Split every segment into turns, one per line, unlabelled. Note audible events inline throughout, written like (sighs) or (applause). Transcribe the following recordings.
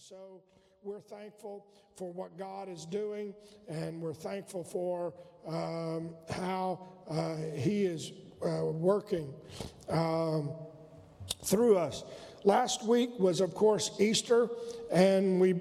so we're thankful for what God is doing, and we're thankful for um, how uh, He is uh, working um, through us. Last week was, of course, Easter, and we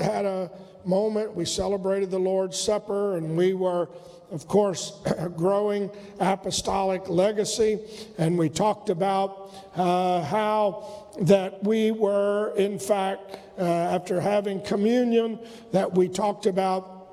had a moment. We celebrated the Lord's Supper, and we were of course, a (clears throat) growing apostolic legacy, and we talked about uh, how that we were, in fact, uh, after having communion, that we talked about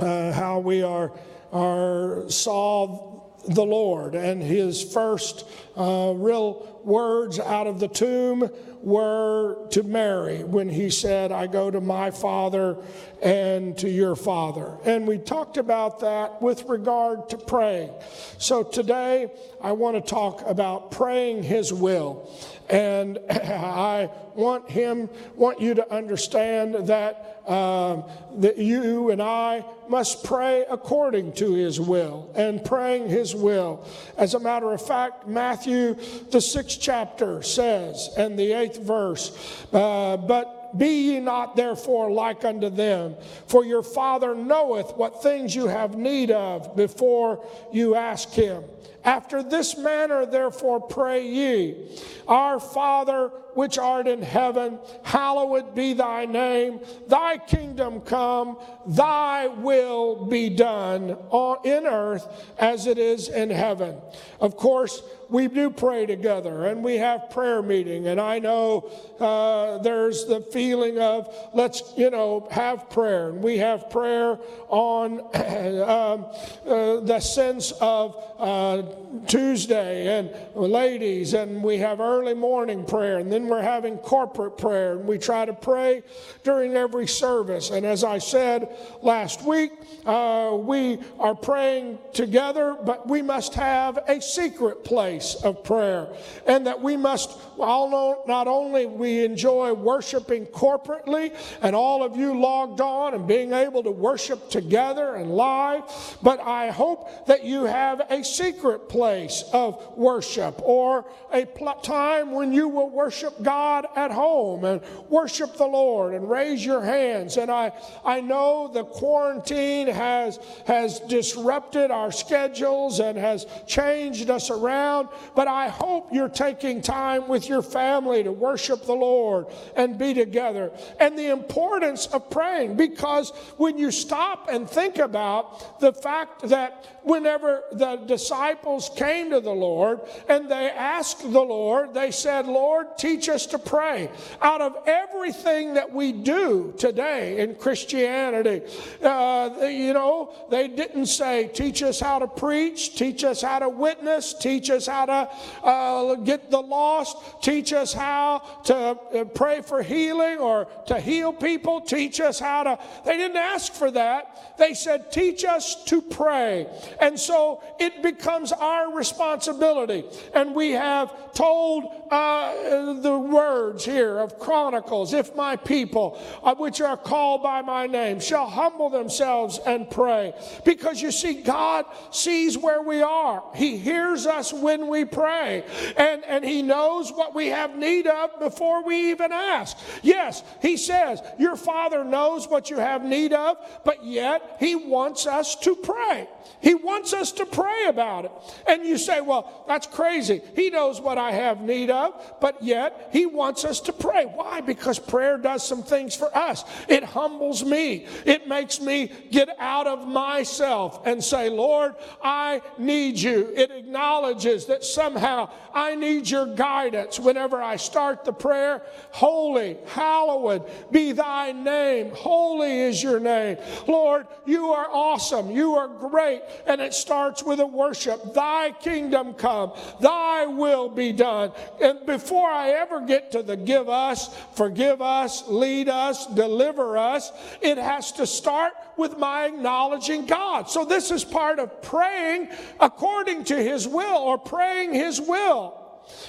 uh, how we are, are saw the Lord, and his first uh, real words out of the tomb were to Mary when he said, I go to my father and to your father. And we talked about that with regard to praying. So today I want to talk about praying his will. And (laughs) I want him, want you to understand that um, that you and I must pray according to his will and praying his will. As a matter of fact, Matthew, the sixth chapter says, and the eighth verse, uh, but be ye not therefore like unto them, for your Father knoweth what things you have need of before you ask him. After this manner, therefore, pray ye Our Father which art in heaven, hallowed be thy name. Thy kingdom come, thy will be done on, in earth as it is in heaven. Of course, we do pray together and we have prayer meeting and i know uh, there's the feeling of let's you know have prayer and we have prayer on (clears throat) um, uh, the sense of uh, tuesday and ladies and we have early morning prayer and then we're having corporate prayer and we try to pray during every service and as i said last week uh, we are praying together but we must have a secret place of prayer. And that we must, all know, not only we enjoy worshiping corporately and all of you logged on and being able to worship together and live, but I hope that you have a secret place of worship or a pl- time when you will worship God at home and worship the Lord and raise your hands. And I, I know the quarantine has, has disrupted our schedules and has changed us around but I hope you're taking time with your family to worship the Lord and be together. And the importance of praying, because when you stop and think about the fact that whenever the disciples came to the Lord and they asked the Lord, they said, Lord, teach us to pray. Out of everything that we do today in Christianity, uh, you know, they didn't say, teach us how to preach, teach us how to witness, teach us how how to uh, get the lost, teach us how to uh, pray for healing or to heal people, teach us how to. They didn't ask for that. They said, teach us to pray. And so it becomes our responsibility. And we have told uh, the words here of Chronicles if my people, uh, which are called by my name, shall humble themselves and pray. Because you see, God sees where we are, He hears us when we pray. And, and He knows what we have need of before we even ask. Yes, He says, Your Father knows what you have need of, but yet He wants us to pray. He wants us to pray about it. And you say, Well, that's crazy. He knows what I have need of, but yet He wants us to pray. Why? Because prayer does some things for us. It humbles me, it makes me get out of myself and say, Lord, I need you. It acknowledges that somehow I need your guidance whenever I start the prayer. Holy, hallowed be thy name. Holy is your name. Lord, you are awesome. You are great. And it starts with a worship. Thy kingdom come, thy will be done. And before I ever get to the give us, forgive us, lead us, deliver us, it has to start with my acknowledging God. So this is part of praying according to his will or praying his will.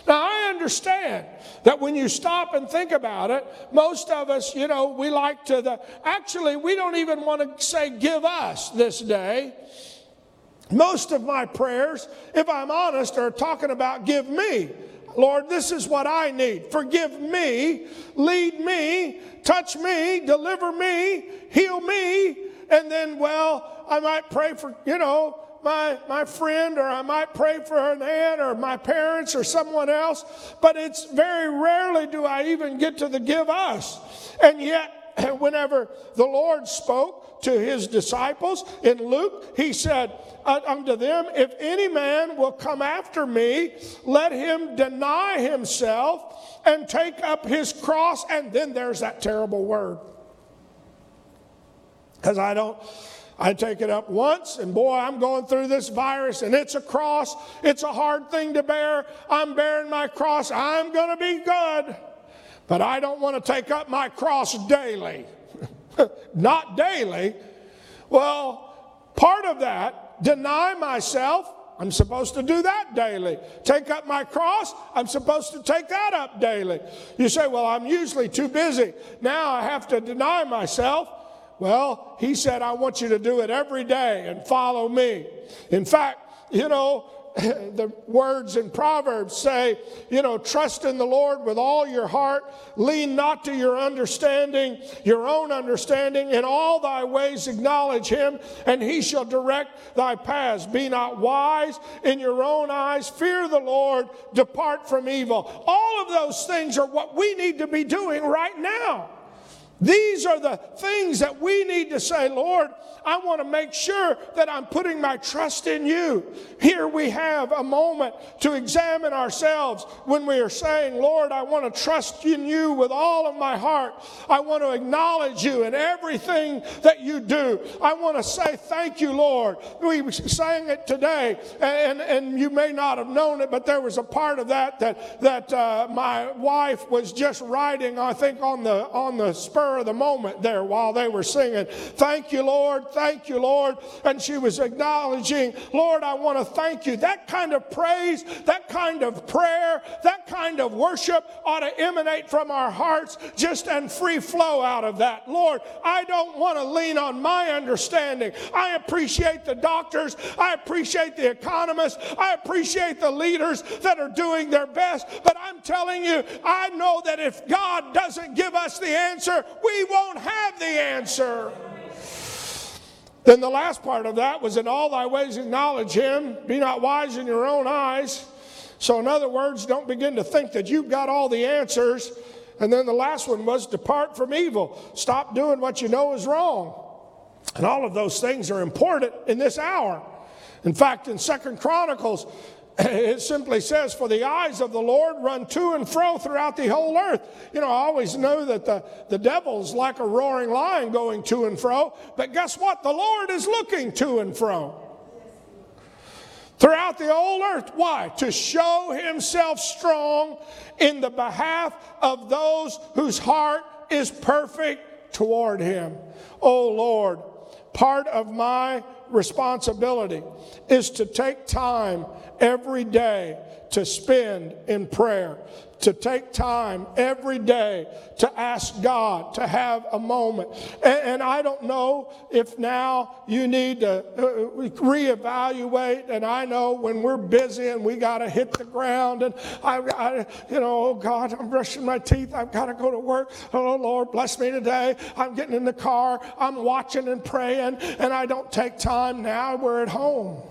Now, I understand that when you stop and think about it, most of us, you know, we like to, the, actually, we don't even want to say, give us this day. Most of my prayers, if I'm honest, are talking about give me. Lord, this is what I need. Forgive me, lead me, touch me, deliver me, heal me, and then, well, I might pray for, you know, my, my friend, or I might pray for an aunt, or my parents, or someone else, but it's very rarely do I even get to the give us. And yet, (clears throat) whenever the Lord spoke to his disciples in Luke, he said uh, unto them, If any man will come after me, let him deny himself and take up his cross. And then there's that terrible word. Because I don't. I take it up once, and boy, I'm going through this virus, and it's a cross. It's a hard thing to bear. I'm bearing my cross. I'm going to be good. But I don't want to take up my cross daily. (laughs) Not daily. Well, part of that, deny myself, I'm supposed to do that daily. Take up my cross, I'm supposed to take that up daily. You say, well, I'm usually too busy. Now I have to deny myself. Well, he said, I want you to do it every day and follow me. In fact, you know, (laughs) the words in Proverbs say, you know, trust in the Lord with all your heart, lean not to your understanding, your own understanding, in all thy ways acknowledge him, and he shall direct thy paths. Be not wise in your own eyes, fear the Lord, depart from evil. All of those things are what we need to be doing right now. These are the things that we need to say, Lord, I want to make sure that I'm putting my trust in you. Here we have a moment to examine ourselves when we are saying, Lord, I want to trust in you with all of my heart. I want to acknowledge you in everything that you do. I want to say thank you, Lord. We sang it today, and, and you may not have known it, but there was a part of that that, that uh, my wife was just writing, I think, on the, on the spur spur of the moment there while they were singing, Thank you, Lord, thank you, Lord. And she was acknowledging, Lord, I want to thank you. That kind of praise, that kind of prayer, that kind of worship ought to emanate from our hearts just and free flow out of that. Lord, I don't want to lean on my understanding. I appreciate the doctors, I appreciate the economists, I appreciate the leaders that are doing their best, I'm telling you, I know that if God doesn't give us the answer, we won't have the answer. Then the last part of that was in all thy ways acknowledge him, be not wise in your own eyes. So, in other words, don't begin to think that you've got all the answers. And then the last one was depart from evil. Stop doing what you know is wrong. And all of those things are important in this hour. In fact, in Second Chronicles, (clears throat) it simply says, For the eyes of the Lord run to and fro throughout the whole earth. You know, I always know that the, the devil's like a roaring lion going to and fro, but guess what? The Lord is looking to and fro throughout the whole earth. Why? To show himself strong in the behalf of those whose heart is perfect toward him. Oh Lord, part of my responsibility is to take time every day to spend in prayer, to take time every day to ask God to have a moment. And, and I don't know if now you need to uh, reevaluate. And I know when we're busy and we got to hit the ground, and I, I, you know, oh God, I'm brushing my teeth. I've got to go to work. Oh Lord, bless me today. I'm getting in the car. I'm watching and praying, and I don't take time now. We're at home.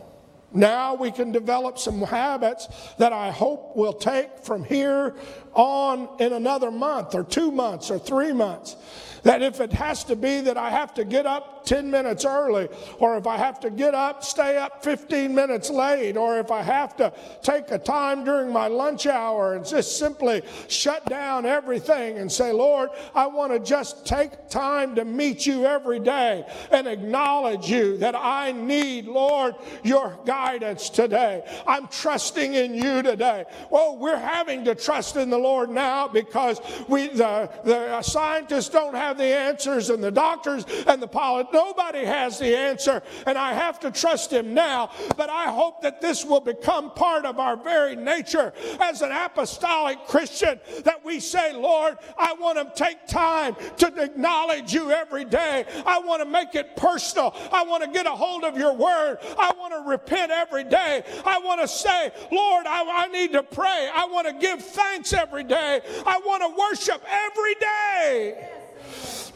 Now we can develop some habits that I hope will take from here on in another month or two months or three months. That if it has to be that I have to get up 10 minutes early, or if I have to get up, stay up 15 minutes late, or if I have to take a time during my lunch hour and just simply shut down everything and say, Lord, I want to just take time to meet you every day and acknowledge you that I need, Lord, your guidance today. I'm trusting in you today. Well, we're having to trust in the Lord now because we the, the scientists don't have have the answers, and the doctors and the pilot. Nobody has the answer, and I have to trust Him now. But I hope that this will become part of our very nature as an apostolic Christian that we say, Lord, I want to take time to acknowledge you every day. I want to make it personal. I want to get a hold of your word. I want to repent every day. I want to say, Lord, I, I need to pray. I want to give thanks every day. I want to worship every day.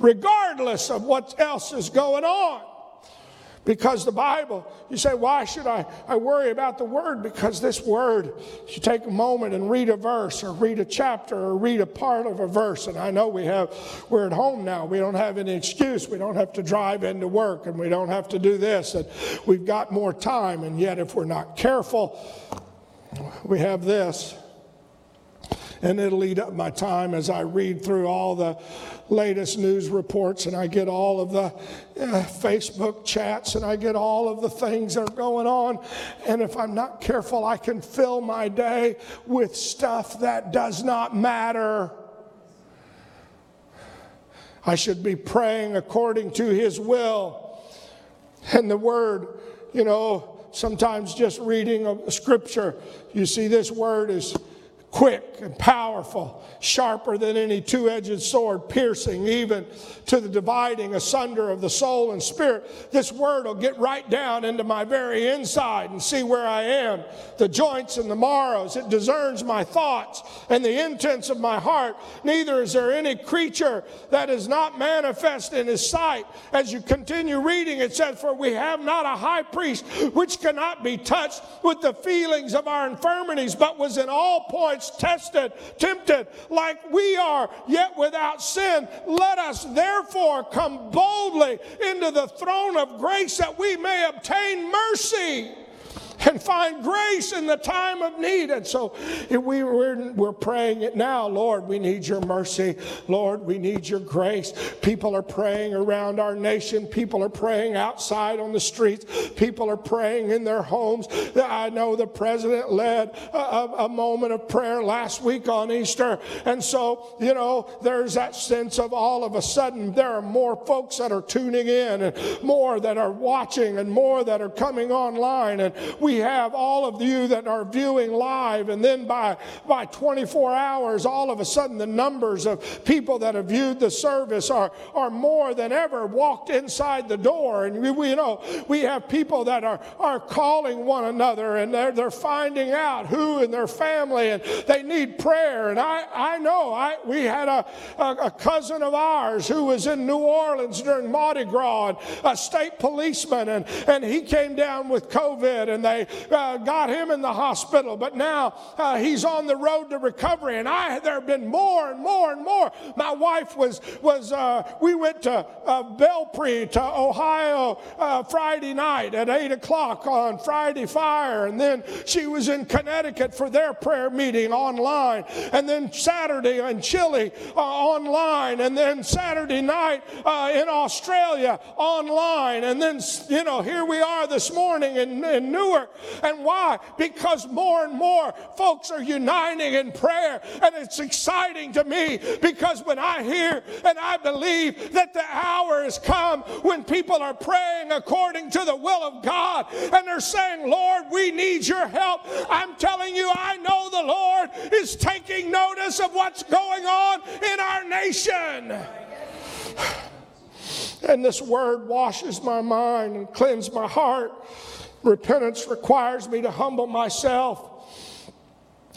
regardless of what else is going on. Because the Bible, you say, why should I, I worry about the Word? Because this Word, if you take a moment and read a verse or read a chapter or read a part of a verse. And I know we have, we're at home now. We don't have any excuse. We don't have to drive into work and we don't have to do this. And we've got more time. And yet, if we're not careful, we have this. And it'll eat up my time as I read through all the latest news reports and I get all of the uh, Facebook chats and I get all of the things that are going on. And if I'm not careful, I can fill my day with stuff that does not matter. I should be praying according to His will. And the word, you know, sometimes just reading a scripture, you see this word is quick and powerful, sharper than any two edged sword, piercing even to the dividing asunder of the soul and spirit. This word will get right down into my very inside and see where I am, the joints and the marrows. It discerns my thoughts and the intents of my heart. Neither is there any creature that is not manifest in his sight. As you continue reading, it says, For we have not a high priest which cannot be touched with the feelings of our infirmities, but was in all points tested, tempted like we are, yet without sin. Let us therefore come boldly into the throne of grace that we may obtain mercy and find grace in the time of need. And so we, we're, we're praying it now. Lord, we need your mercy. Lord, we need your grace. People are praying around our nation. People are praying outside on the streets. People are praying in their homes. I know the president led a, a, a moment of prayer last week on Easter. And so, you know, there's that sense of all of a sudden there are more folks that are tuning in and more that are watching and more that are coming online. And we we have all of you that are viewing live, and then by, by 24 hours, all of a sudden the numbers of people that have viewed the service are, are more than ever walked inside the door. And we, we you know, we have people that are, are calling one another and they're, they're finding out who in their family and they need prayer. And I, I know I, we had a, a, a cousin of ours who was in New Orleans during Mardi Gras, a state policeman, and, and he came down with COVID and they they uh, got him in the hospital, but now uh, he's on the road to recovery. And I, there have been more and more and more. My wife was, was uh, we went to uh, Belpre to Ohio uh, Friday night at 8 o'clock on Friday Fire. And then she was in Connecticut for their prayer meeting online. And then Saturday in Chile uh, online. And then Saturday night in Australia online. And then, you know, here we are this morning in, in Newark and why? Because more and more folks are uniting in prayer. And it's exciting to me because when I hear and I believe that the hour has come when people are praying according to the will of God and they're saying, Lord, we need your help. I'm telling you, I know the Lord is taking notice of what's going on in our nation. (sighs) And this word washes my mind and cleanses my heart. Repentance requires me to humble myself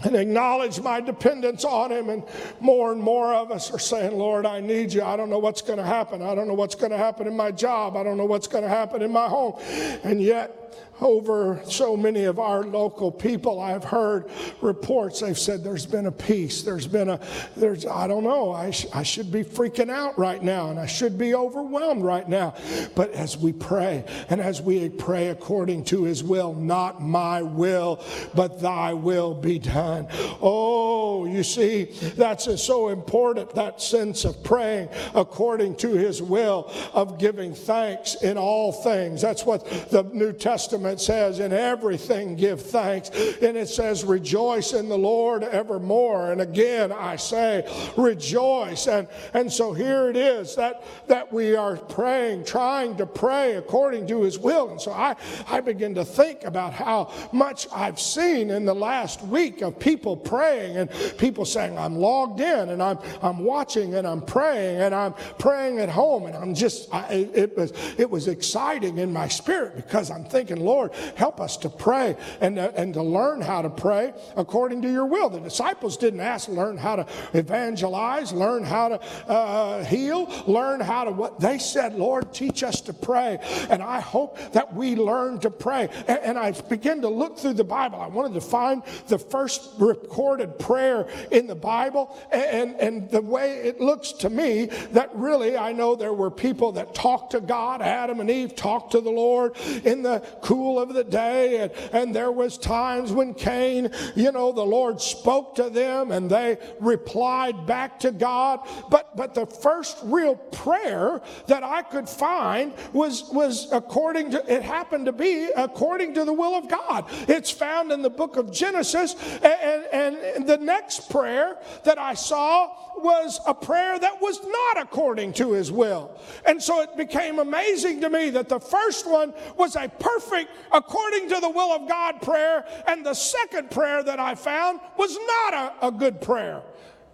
and acknowledge my dependence on Him. And more and more of us are saying, Lord, I need you. I don't know what's going to happen. I don't know what's going to happen in my job. I don't know what's going to happen in my home. And yet, over so many of our local people. I've heard reports, they've said there's been a peace. There's been a, there's, I don't know, I, sh- I should be freaking out right now and I should be overwhelmed right now. But as we pray and as we pray according to his will, not my will, but thy will be done. Oh, you see, that's so important, that sense of praying according to his will, of giving thanks in all things. That's what the New Testament it says, In everything give thanks. And it says, Rejoice in the Lord evermore. And again, I say, Rejoice. And, and so here it is that, that we are praying, trying to pray according to His will. And so I, I begin to think about how much I've seen in the last week of people praying and people saying, I'm logged in and I'm, I'm watching and I'm praying and I'm praying at home. And I'm just, I, it, was, it was exciting in my spirit because I'm thinking, thinking, Lord, help us to pray and, uh, and to learn how to pray according to your will. The disciples didn't ask, learn how to evangelize, learn how to uh, heal, learn how to what. They said, Lord, teach us to pray. And I hope that we learn to pray. And, and I began to look through the Bible. I wanted to find the first recorded prayer in the Bible. And, and the way it looks to me that really I know there were people that talked to God. Adam and Eve talked to the Lord in the cool of the day. And, and there was times when Cain, you know, the Lord spoke to them and they replied back to God. But, but the first real prayer that I could find was, was according to, it happened to be according to the will of God. It's found in the book of Genesis. And, and, and the next prayer that I saw was a prayer that was not according to his will. And so it became amazing to me that the first one was a perfect, according to the will of God prayer, and the second prayer that I found was not a, a good prayer.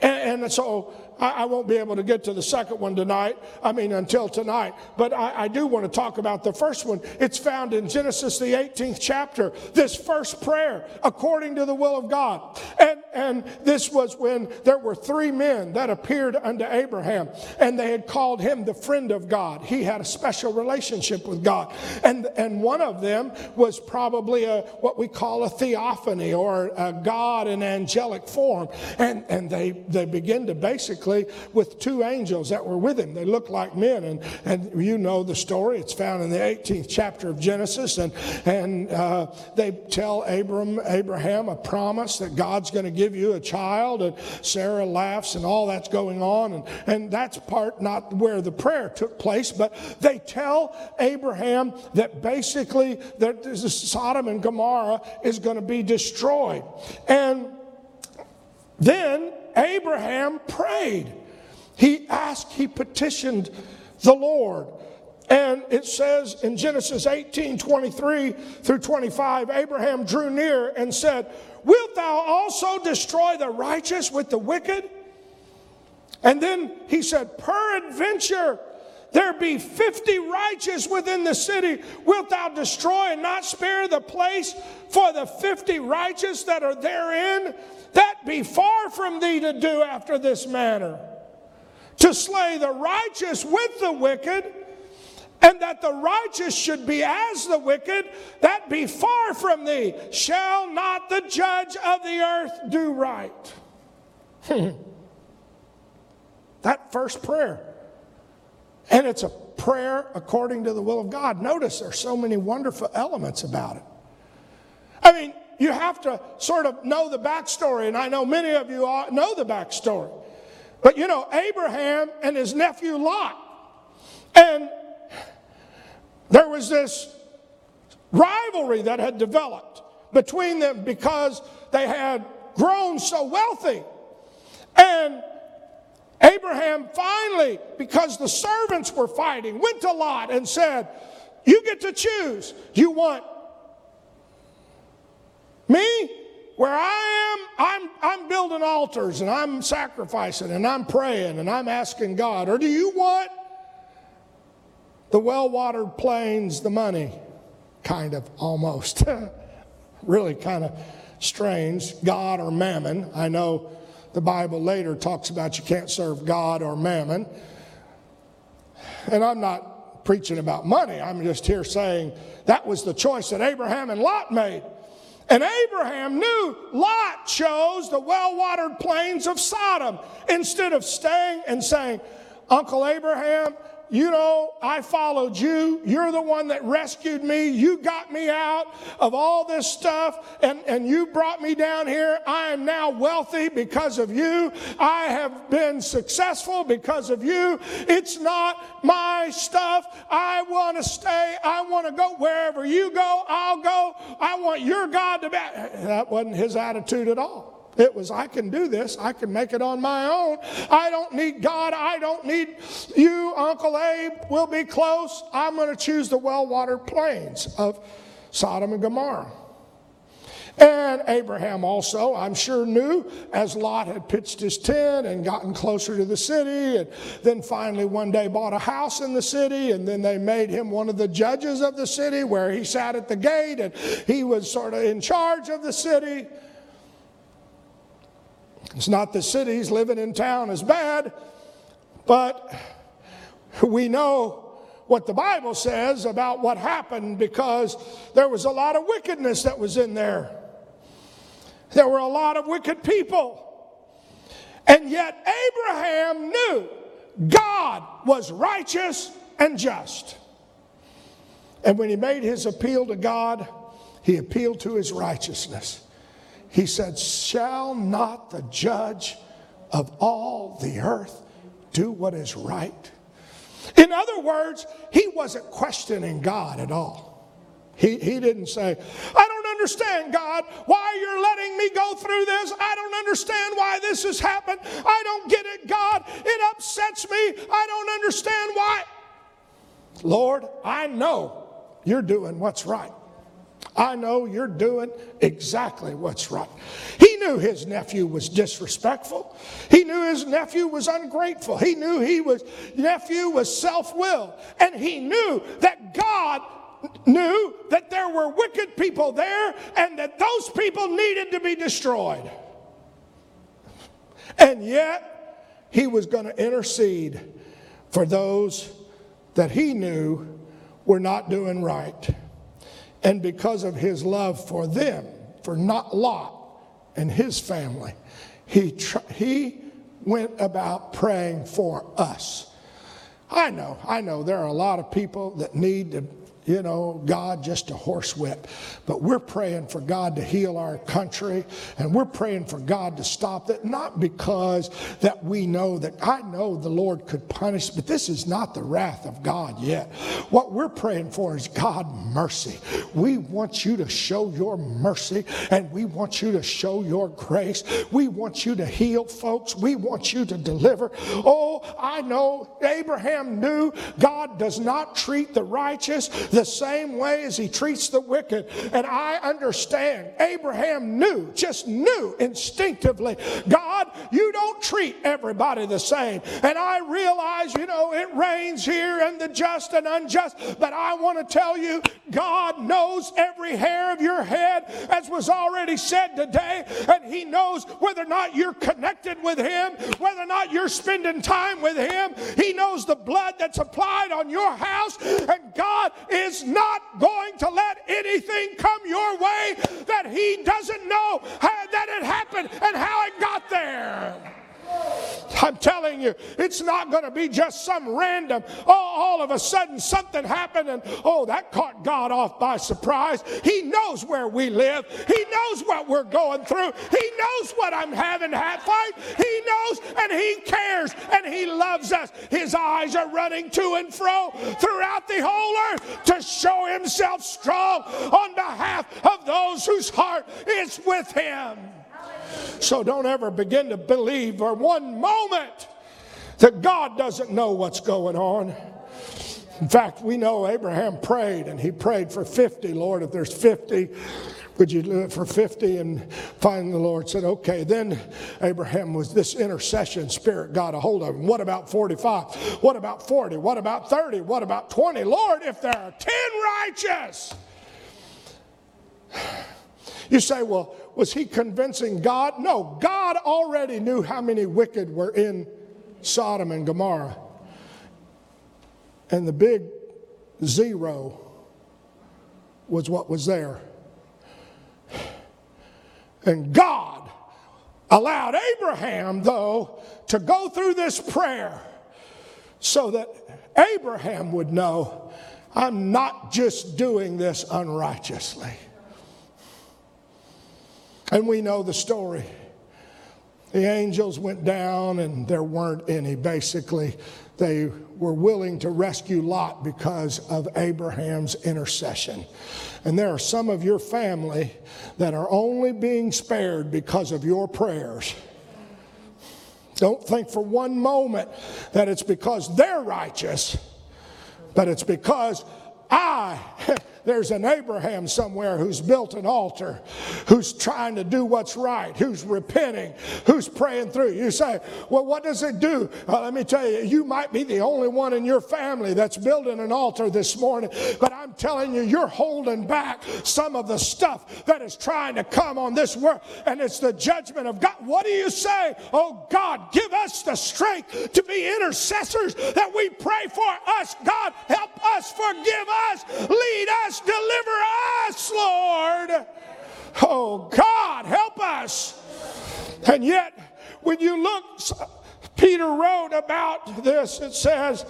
And, and so I, I, won't be able to get to the second one tonight, I mean, until tonight, but I, I do want to talk about the first one. It's found in Genesis, the 18th chapter, this first prayer, according to the will of God. And, and this was when there were three men that appeared unto Abraham, and they had called him the friend of God. He had a special relationship with God. And, and one of them was probably a, what we call a theophany or a God in angelic form. And, and they, they begin to basically with two angels that were with him. They looked like men, and, and you know the story. It's found in the 18th chapter of Genesis, and, and uh, they tell Abram, Abraham a promise that God's going to give you a child, and Sarah laughs, and all that's going on, and, and that's part not where the prayer took place, but they tell Abraham that basically that Sodom and Gomorrah is going to be destroyed. And then Abraham prayed. He asked, he petitioned the Lord. And it says in Genesis 18 23 through 25, Abraham drew near and said, Wilt thou also destroy the righteous with the wicked? And then he said, Peradventure, there be 50 righteous within the city. Wilt thou destroy and not spare the place for the 50 righteous that are therein? That be far from thee to do after this manner. To slay the righteous with the wicked, and that the righteous should be as the wicked, that be far from thee. Shall not the judge of the earth do right? (laughs) that first prayer. And it's a prayer according to the will of God. Notice there's so many wonderful elements about it. I mean, you have to sort of know the backstory, and I know many of you know the backstory. But you know, Abraham and his nephew Lot, and there was this rivalry that had developed between them because they had grown so wealthy. And Abraham finally, because the servants were fighting, went to Lot and said, You get to choose. Do You want me, where I am, I'm, I'm building altars and I'm sacrificing and I'm praying and I'm asking God. Or do you want the well watered plains, the money? Kind of, almost. (laughs) really kind of strange. God or mammon. I know the Bible later talks about you can't serve God or mammon. And I'm not preaching about money, I'm just here saying that was the choice that Abraham and Lot made. And Abraham knew Lot chose the well watered plains of Sodom instead of staying and saying, Uncle Abraham, you know, I followed you. You're the one that rescued me. You got me out of all this stuff and, and you brought me down here. I am now wealthy because of you. I have been successful because of you. It's not my stuff. I want to stay. I want to go wherever you go. I'll go. I want your God to be. That wasn't his attitude at all. It was, I can do this. I can make it on my own. I don't need God. I don't need you, Uncle Abe. We'll be close. I'm going to choose the well watered plains of Sodom and Gomorrah. And Abraham also, I'm sure, knew as Lot had pitched his tent and gotten closer to the city, and then finally one day bought a house in the city, and then they made him one of the judges of the city where he sat at the gate and he was sort of in charge of the city. It's not the cities living in town is bad, but we know what the Bible says about what happened because there was a lot of wickedness that was in there. There were a lot of wicked people. And yet, Abraham knew God was righteous and just. And when he made his appeal to God, he appealed to his righteousness. He said, Shall not the judge of all the earth do what is right? In other words, he wasn't questioning God at all. He, he didn't say, I don't understand, God, why you're letting me go through this. I don't understand why this has happened. I don't get it, God. It upsets me. I don't understand why. Lord, I know you're doing what's right. I know you're doing exactly what's right. He knew his nephew was disrespectful. He knew his nephew was ungrateful. He knew he was nephew was self-willed. And he knew that God knew that there were wicked people there and that those people needed to be destroyed. And yet, he was going to intercede for those that he knew were not doing right. And because of his love for them, for not Lot and his family, he, tr- he went about praying for us. I know, I know there are a lot of people that need to you know, God just a horsewhip. But we're praying for God to heal our country and we're praying for God to stop that, not because that we know that I know the Lord could punish, but this is not the wrath of God yet. What we're praying for is God mercy. We want you to show your mercy and we want you to show your grace. We want you to heal folks. We want you to deliver. Oh, I know Abraham knew God does not treat the righteous the same way as he treats the wicked. And I understand Abraham knew, just knew instinctively, God, you don't treat everybody the same. And I realize, you know, it rains here and the just and unjust, but I want to tell you, God knows every hair of your head, as was already said today, and He knows whether or not you're connected with Him, whether or not you're spending time with Him. He knows the blood that's applied on your house, and God is not going to let anything come your way that He doesn't know how, that it happened and how it got there. I'm telling you, it's not going to be just some random, oh, all of a sudden something happened and, oh, that caught God off by surprise. He knows where we live. He knows what we're going through. He knows what I'm having to fight. He knows and He cares and He loves us. His eyes are running to and fro throughout the whole earth to show Himself strong on behalf of those whose heart is with Him. So don't ever begin to believe for one moment that God doesn't know what's going on. In fact, we know Abraham prayed, and he prayed for 50. Lord, if there's 50, would you do it for 50? And finally, the Lord said, okay. Then Abraham was this intercession spirit got a hold of him. What about 45? What about 40? What about 30? What about 20? Lord, if there are 10 righteous. You say, well, was he convincing God? No, God already knew how many wicked were in Sodom and Gomorrah. And the big zero was what was there. And God allowed Abraham, though, to go through this prayer so that Abraham would know I'm not just doing this unrighteously. And we know the story. The angels went down, and there weren't any, basically. They were willing to rescue Lot because of Abraham's intercession. And there are some of your family that are only being spared because of your prayers. Don't think for one moment that it's because they're righteous, but it's because I, (laughs) there's an Abraham somewhere who's built an altar, who's trying to do what's right, who's repenting, who's praying through. You say, well, what does it do? Uh, let me tell you, you might be the only one in your family that's building an altar this morning, but I'm telling you, you're holding back some of the stuff that is trying to come on this world, and it's the judgment of God. What do you say? Oh, God, give us the strength to be intercessors that we pray for us. God, help us, forgive us, lead us, deliver us, Lord. Oh, God, help us. And yet, when you look, Peter wrote about this, it says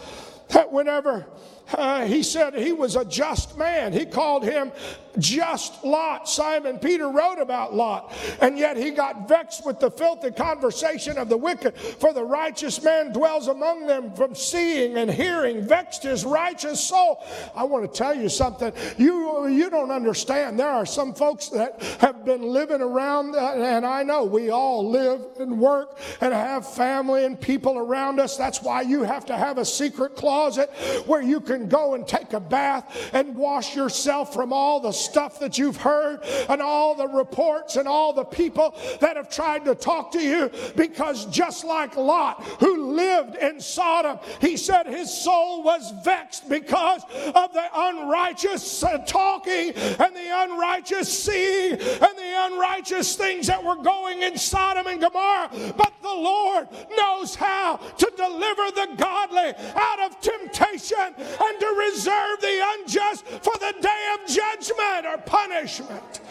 that whenever uh, he said he was a just man. He called him just Lot. Simon Peter wrote about Lot, and yet he got vexed with the filthy conversation of the wicked. For the righteous man dwells among them from seeing and hearing, vexed his righteous soul. I want to tell you something. You, you don't understand. There are some folks that have been living around, uh, and I know we all live and work and have family and people around us. That's why you have to have a secret closet where you can go and take a bath and wash yourself from all the stuff that you've heard and all the reports and all the people that have tried to talk to you because just like Lot, who lived in Sodom, he said his soul was vexed because of the unrighteous talking and the unrighteous seeing and the unrighteous things that were going in Sodom and Gomorrah. But the Lord knows how to deliver the godly out of temptation to reserve the unjust for the day of judgment or punishment.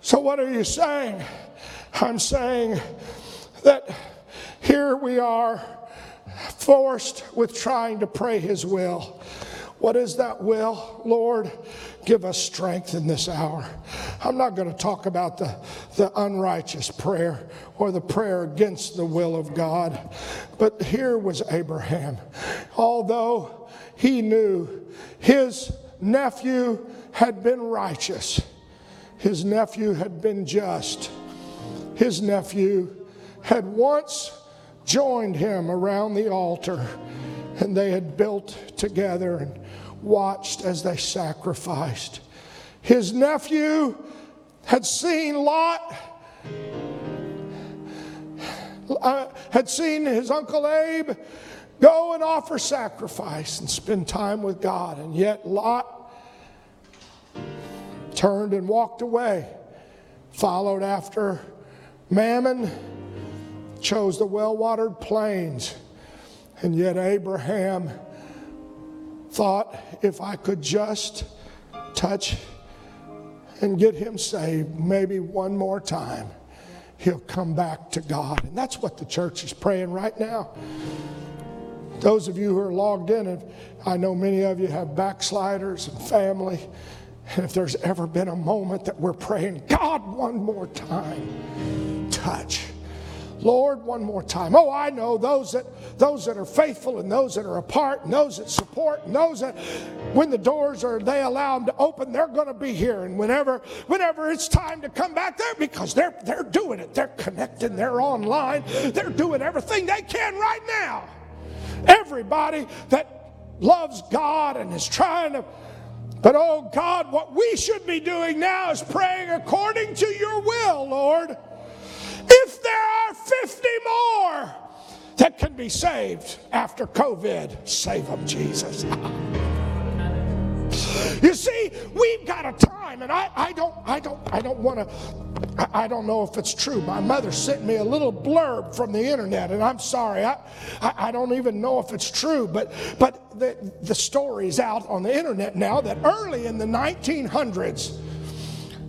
So, what are you saying? I'm saying that here we are forced with trying to pray His will. What is that will? Lord, give us strength in this hour. I'm not going to talk about the, the unrighteous prayer or the prayer against the will of God, but here was Abraham. Although he knew. His nephew had been righteous, his nephew had been just, his nephew had once joined him around the altar, and they had built together and watched as they sacrificed. His nephew had seen Lot, uh, had seen his uncle Abe go and offer sacrifice and spend time with God, and yet Lot turned and walked away, followed after mammon, chose the well watered plains. And yet, Abraham thought if I could just touch and get him saved maybe one more time, he'll come back to God. And that's what the church is praying right now. Those of you who are logged in, I know many of you have backsliders and family. And if there's ever been a moment that we're praying, God, one more time, touch. Lord, one more time. Oh, I know those that those that are faithful and those that are apart and those that support and those that when the doors are they allow them to open, they're going to be here. And whenever whenever it's time to come back there, because they're they're doing it, they're connecting, they're online, they're doing everything they can right now. Everybody that loves God and is trying to but oh God, what we should be doing now is praying according to your will, Lord. If there are 50 more that can be saved after COVID, save them, Jesus. (laughs) You see, we've got a time, and I, I don't, I don't, I don't want to. I, I don't know if it's true. My mother sent me a little blurb from the internet, and I'm sorry, I, I, I don't even know if it's true, but but the the story's out on the internet now that early in the 1900s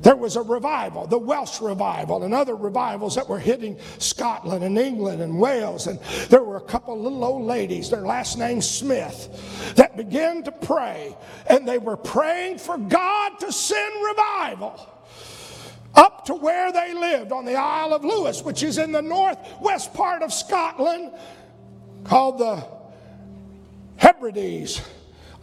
there was a revival, the Welsh revival, and other revivals that were hitting Scotland and England and Wales. And there were a couple little old ladies, their last name Smith, that began to pray. And they were praying for God to send revival up to where they lived on the Isle of Lewis, which is in the northwest part of Scotland, called the Hebrides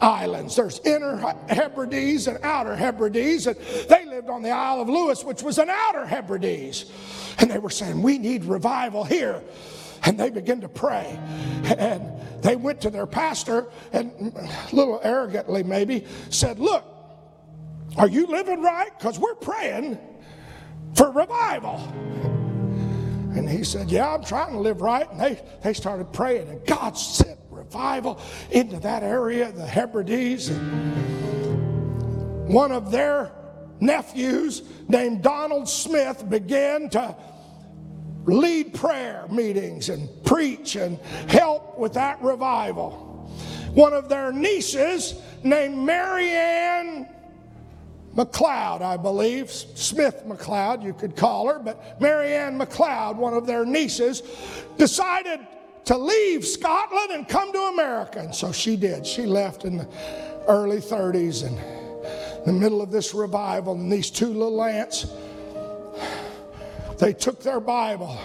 islands. There's inner Hebrides and outer Hebrides, and they lived on the Isle of Lewis, which was an outer Hebrides. And they were saying, We need revival here. And they began to pray. And they went to their pastor and, a little arrogantly maybe, said, Look, are you living right? Because we're praying for revival. And he said, Yeah, I'm trying to live right. And they, they started praying, and God sent revival into that area, the Hebrides. And one of their nephews, named Donald Smith, began to lead prayer meetings and preach and help with that revival. One of their nieces, named Marianne McLeod, I believe, Smith McLeod, you could call her, but Marianne McLeod, one of their nieces, decided to leave Scotland and come to America. And so she did. She left in the early 30s and the middle of this revival, and these two little aunts, they took their Bible.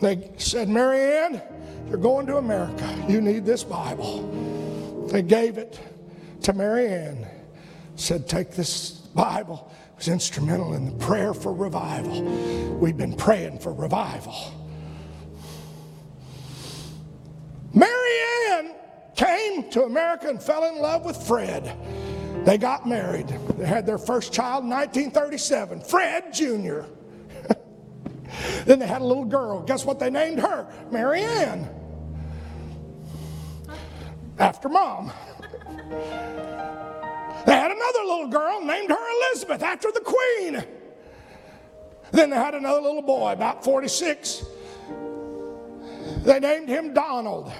They said, Marianne, you're going to America. You need this Bible. They gave it to Marianne. Said, take this Bible. It was instrumental in the prayer for revival. We've been praying for revival. Marianne came to America and fell in love with Fred. They got married. They had their first child in 1937, Fred Jr. (laughs) then they had a little girl. Guess what they named her? Marianne. After mom. (laughs) They had another little girl, named her Elizabeth, after the queen. Then they had another little boy, about 46. They named him Donald,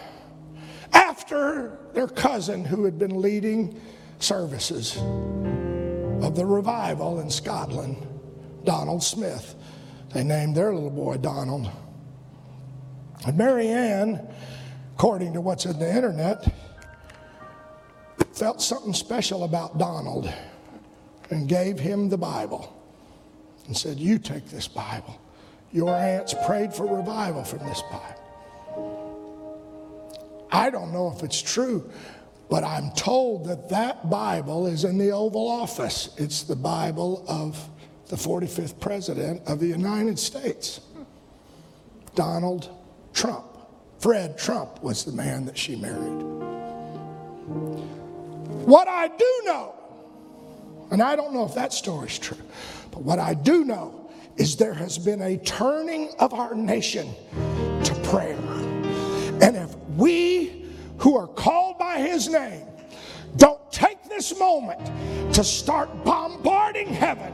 after their cousin who had been leading services of the revival in Scotland, Donald Smith. They named their little boy Donald. And Marianne, according to what's in the internet, felt something special about Donald and gave him the Bible and said, You take this Bible. Your aunts prayed for revival from this Bible. I don't know if it's true, but I'm told that that Bible is in the Oval Office. It's the Bible of the 45th President of the United States, Donald Trump. Fred Trump was the man that she married. What I do know, and I don't know if that story's true, but what I do know is there has been a turning of our nation to prayer. We who are called by his name don't take this moment to start bombarding heaven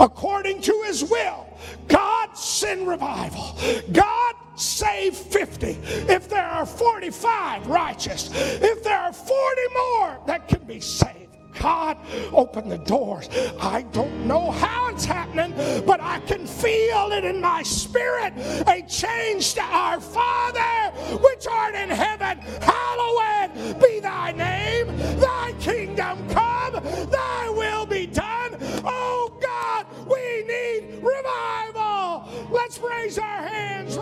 according to his will, God send revival. God save 50. If there are 45 righteous, if there are 40 more that can be saved. God, open the doors. I don't know how it's happening, but I can feel it in my spirit. A change to our Father, which art in heaven, hallowed be thy name. Thy kingdom come, thy will be done. Oh God, we need revival. Let's raise our hands.